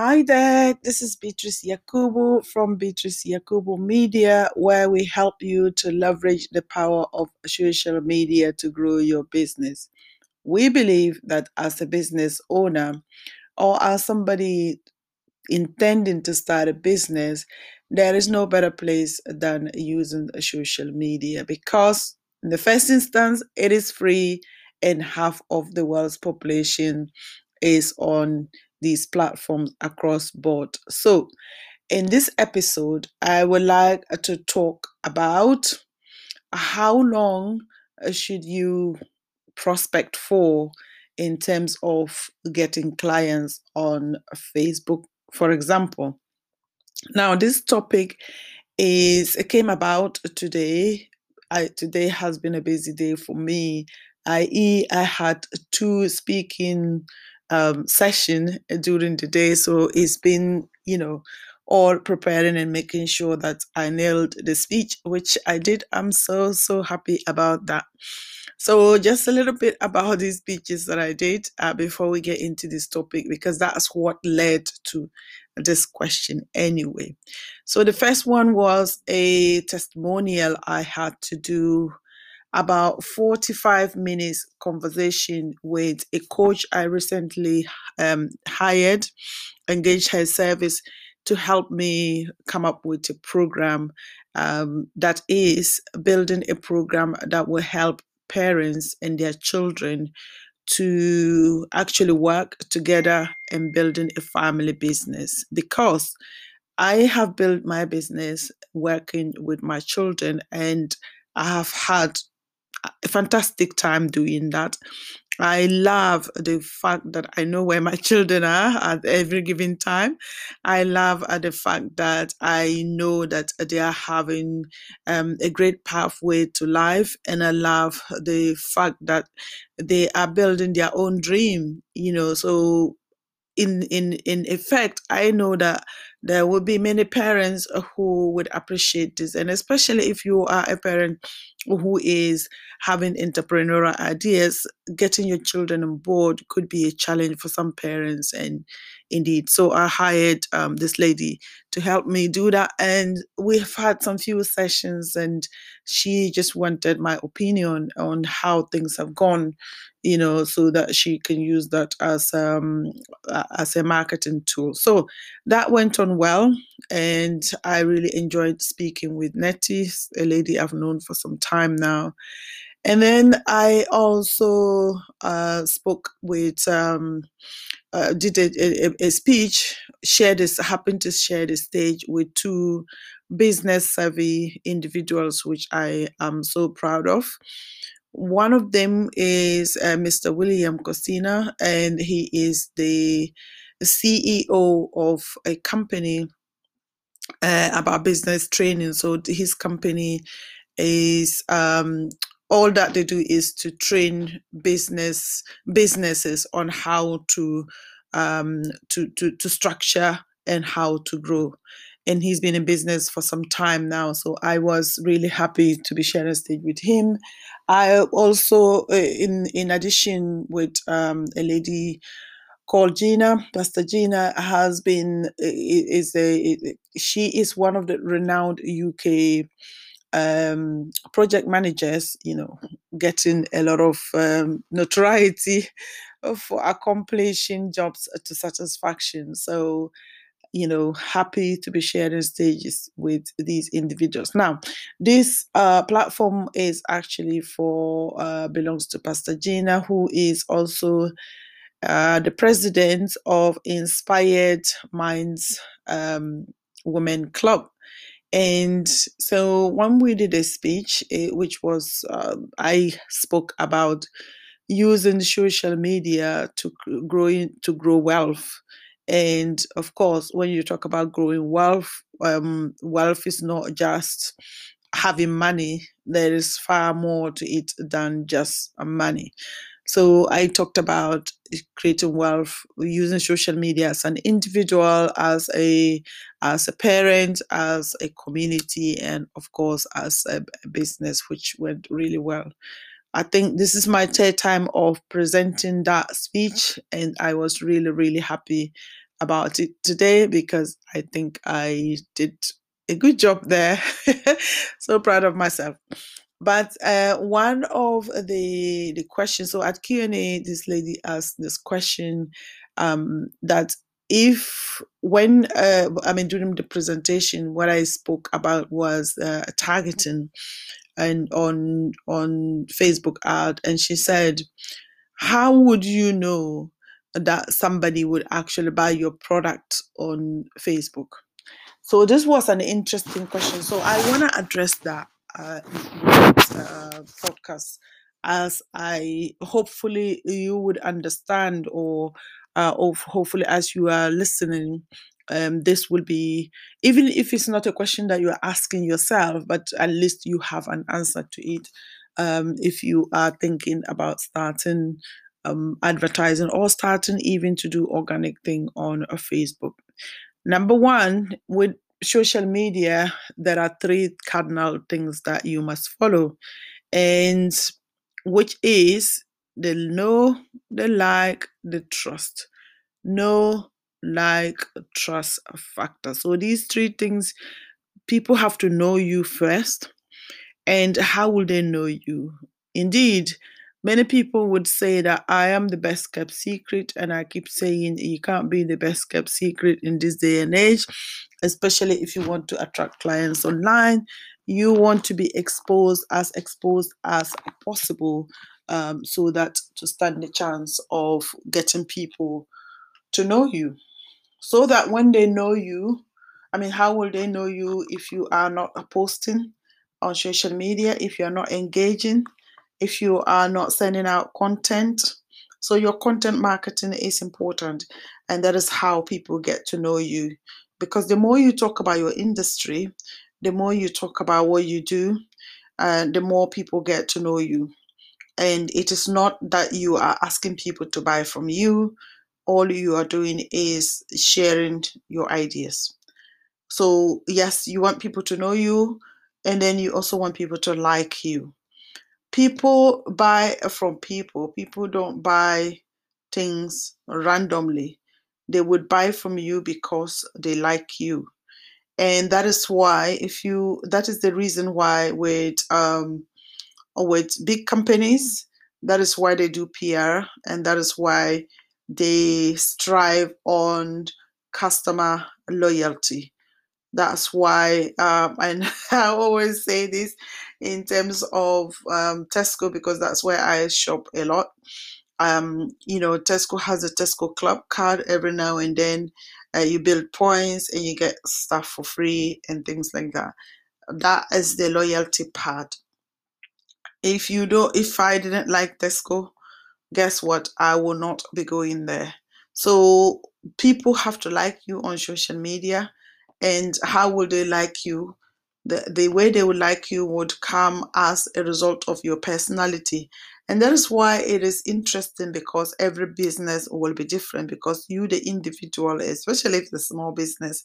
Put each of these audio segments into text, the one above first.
Hi there, this is Beatrice Yakubu from Beatrice Yakubu Media, where we help you to leverage the power of social media to grow your business. We believe that as a business owner or as somebody intending to start a business, there is no better place than using social media because, in the first instance, it is free and half of the world's population is on these platforms across board. So, in this episode, I would like to talk about how long uh, should you prospect for in terms of getting clients on Facebook, for example. Now, this topic is came about today. I, today has been a busy day for me, i.e., I had two speaking um, session during the day. So it's been, you know, all preparing and making sure that I nailed the speech, which I did. I'm so, so happy about that. So, just a little bit about these speeches that I did uh, before we get into this topic, because that's what led to this question anyway. So, the first one was a testimonial I had to do about 45 minutes conversation with a coach I recently um, hired, engaged her service to help me come up with a program um, that is building a program that will help parents and their children to actually work together and building a family business. Because I have built my business working with my children and I have had a fantastic time doing that. I love the fact that I know where my children are at every given time. I love uh, the fact that I know that they are having um, a great pathway to life, and I love the fact that they are building their own dream. You know, so in in in effect, I know that there will be many parents who would appreciate this, and especially if you are a parent who is having entrepreneurial ideas, getting your children on board could be a challenge for some parents. And indeed, so I hired um, this lady to help me do that, and we've had some few sessions, and she just wanted my opinion on how things have gone you know, so that she can use that as um as a marketing tool. So that went on well, and I really enjoyed speaking with Nettie, a lady I've known for some time now. And then I also uh, spoke with, um, uh, did a, a, a speech, shared this, happened to share the stage with two business savvy individuals, which I am so proud of. One of them is uh, Mr. William Cosina, and he is the CEO of a company uh, about business training. So his company is um, all that they do is to train business businesses on how to um, to, to to structure and how to grow and he's been in business for some time now. So I was really happy to be sharing a stage with him. I also, uh, in in addition, with um, a lady called Gina, Pastor Gina has been is a she is one of the renowned UK um, project managers. You know, getting a lot of um, notoriety for accomplishing jobs to satisfaction. So you know, happy to be sharing stages with these individuals. Now, this uh, platform is actually for, uh, belongs to Pastor Gina, who is also uh, the president of Inspired Minds um, Women Club. And so when we did a speech, eh, which was, uh, I spoke about using social media to grow to grow wealth and of course, when you talk about growing wealth, um, wealth is not just having money. There is far more to it than just money. So I talked about creating wealth using social media as an individual, as a as a parent, as a community, and of course as a business, which went really well. I think this is my third time of presenting that speech, and I was really, really happy about it today because I think I did a good job there. so proud of myself. But uh, one of the the questions, so at Q and A, this lady asked this question um, that if when uh, I mean during the presentation, what I spoke about was uh, targeting and on on Facebook ad, and she said, "How would you know that somebody would actually buy your product on Facebook?" So this was an interesting question. So I want to address that uh, uh, podcast as I hopefully you would understand or uh, hopefully as you are listening um, this will be even if it's not a question that you are asking yourself but at least you have an answer to it um, if you are thinking about starting um, advertising or starting even to do organic thing on a facebook. Number one with social media there are three cardinal things that you must follow and which is the know the like the trust. Know like trust factor. So these three things people have to know you first and how will they know you? Indeed many people would say that i am the best kept secret and i keep saying you can't be the best kept secret in this day and age especially if you want to attract clients online. You want to be exposed as exposed as possible um, so that to stand the chance of getting people to know you. So that when they know you i mean how will they know you if you are not posting on social media if you're not engaging if you are not sending out content. So your content marketing is important and that is how people get to know you. Because the more you talk about your industry the more you talk about what you do and the more people get to know you. And it is not that you are asking people to buy from you. All you are doing is sharing your ideas. So yes you want people to know you and then you also want people to like you people buy from people. People don't buy things randomly. They would buy from you because they like you. And that is why if you that is the reason why with um with big companies that is why they do pr and that is why they strive on customer loyalty. That's why um, and i always say this in terms of um, tesco because that's where i shop a lot. Um, you know tesco has a tesco club card every now and then uh, you build points and you get stuff for free and things like that. That is the loyalty part. If you don't if i didn't like tesco guess what? I will not be going there. So people have to like you on social media and how will they like you the, the way they would like you would come as a result of your personality. And that is why it is interesting because every business will be different because you the individual especially if a small business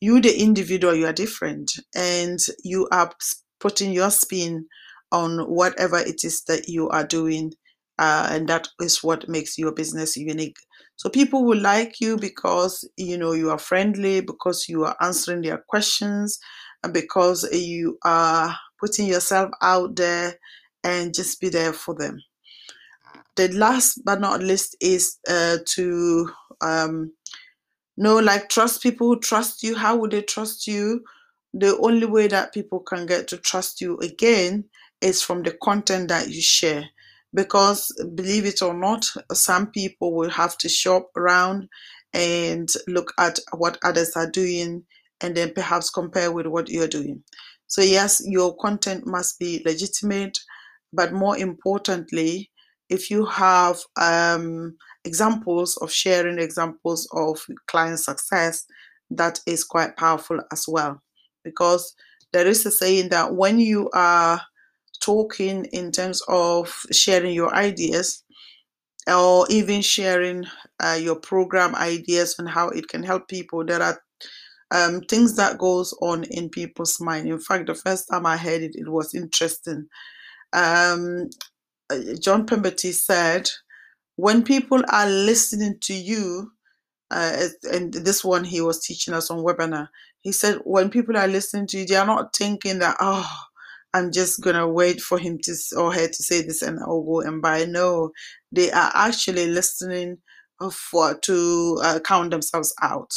you the individual you are different and you are putting your spin on whatever it is that you are doing uh, and that is what makes your business unique. So people will like you because you know you are friendly because you are answering their questions because you are putting yourself out there and just be there for them. The last but not least is uh, to um, know like trust people who trust you. How would they trust you? The only way that people can get to trust you again is from the content that you share. Because believe it or not some people will have to shop around and look at what others are doing and then perhaps compare with what you're doing. So yes your content must be legitimate but more importantly if you have um, examples of sharing examples of client success that is quite powerful as well. Because there is a saying that when you are talking in terms of sharing your ideas or even sharing uh, your program ideas and how it can help people there are um, things that goes on in people's mind in fact the first time i heard it it was interesting um, uh, john pemberton said when people are listening to you uh, and this one he was teaching us on webinar. He said when people are listening to you, they are not thinking that oh, I'm just gonna wait for him to or her to say this and I'll go and buy. No, they are actually listening for to uh, count themselves out.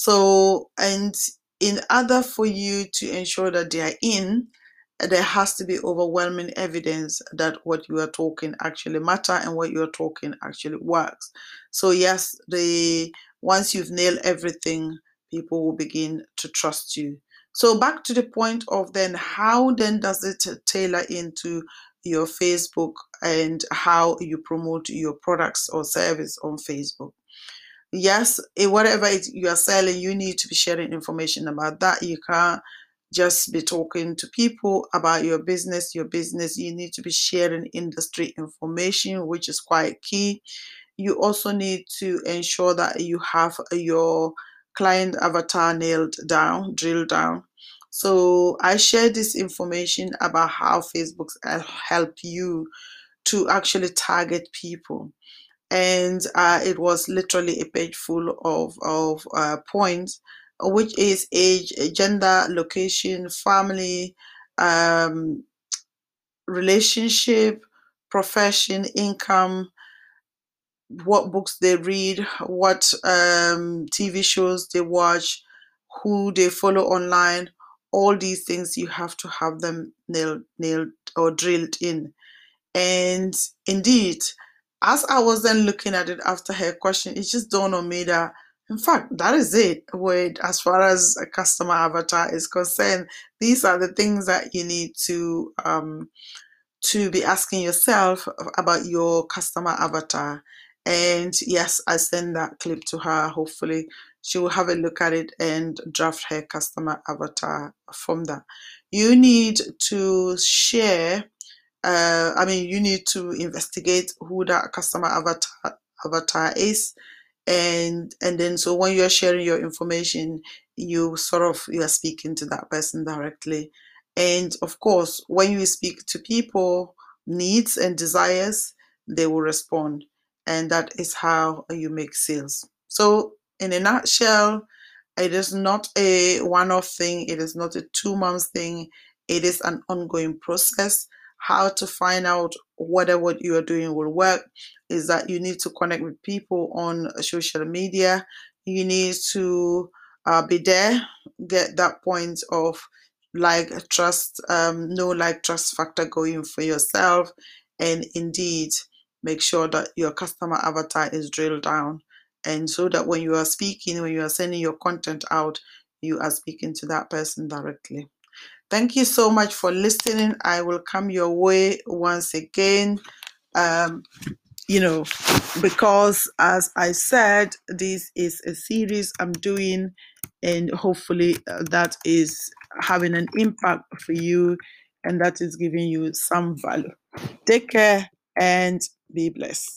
So and in order for you to ensure that they are in, there has to be overwhelming evidence that what you are talking actually matter and what you are talking actually works. So yes, the once you've nailed everything, people will begin to trust you. So back to the point of then how then does it tailor into your Facebook and how you promote your products or service on Facebook? Yes, eh, whatever you are selling, you need to be sharing information about that. You can't just be talking to people about your business, your business. You need to be sharing industry information, which is quite key. You also need to ensure that you have your client avatar nailed down, drilled down. So I share this information about how Facebook help you to actually target people. And uh, it was literally a page full of, of uh, points which is age, gender, location, family, um, relationship, profession, income, what books they read, what um, TV shows they watch, who they follow online. All these things you have to have them nailed, nailed or drilled in. And indeed, as I was then looking at it after her question, it just dawned on me that in fact, that is it. With as far as a customer avatar is concerned, these are the things that you need to um, to be asking yourself about your customer avatar. And yes, I send that clip to her. Hopefully, she will have a look at it and draft her customer avatar from that. You need to share. Uh, I mean, you need to investigate who that customer avatar avatar is. And and then so when you're sharing your information you sort of you are speaking to that person directly. And of course when you speak to people needs and desires they will respond. And that is how you make sales. So in a nutshell it is not a one-off thing. It is not a two months thing. It is an ongoing process how to find out whether what you are doing will work is that you need to connect with people on social media. You need to uh, be there, get that point of like trust, um, no like trust factor going for yourself, and indeed make sure that your customer avatar is drilled down. And so that when you are speaking, when you are sending your content out, you are speaking to that person directly. Thank you so much for listening. I will come your way once again. Um, you know, because as I said, this is a series I'm doing, and hopefully uh, that is having an impact for you and that is giving you some value. Take care and be blessed.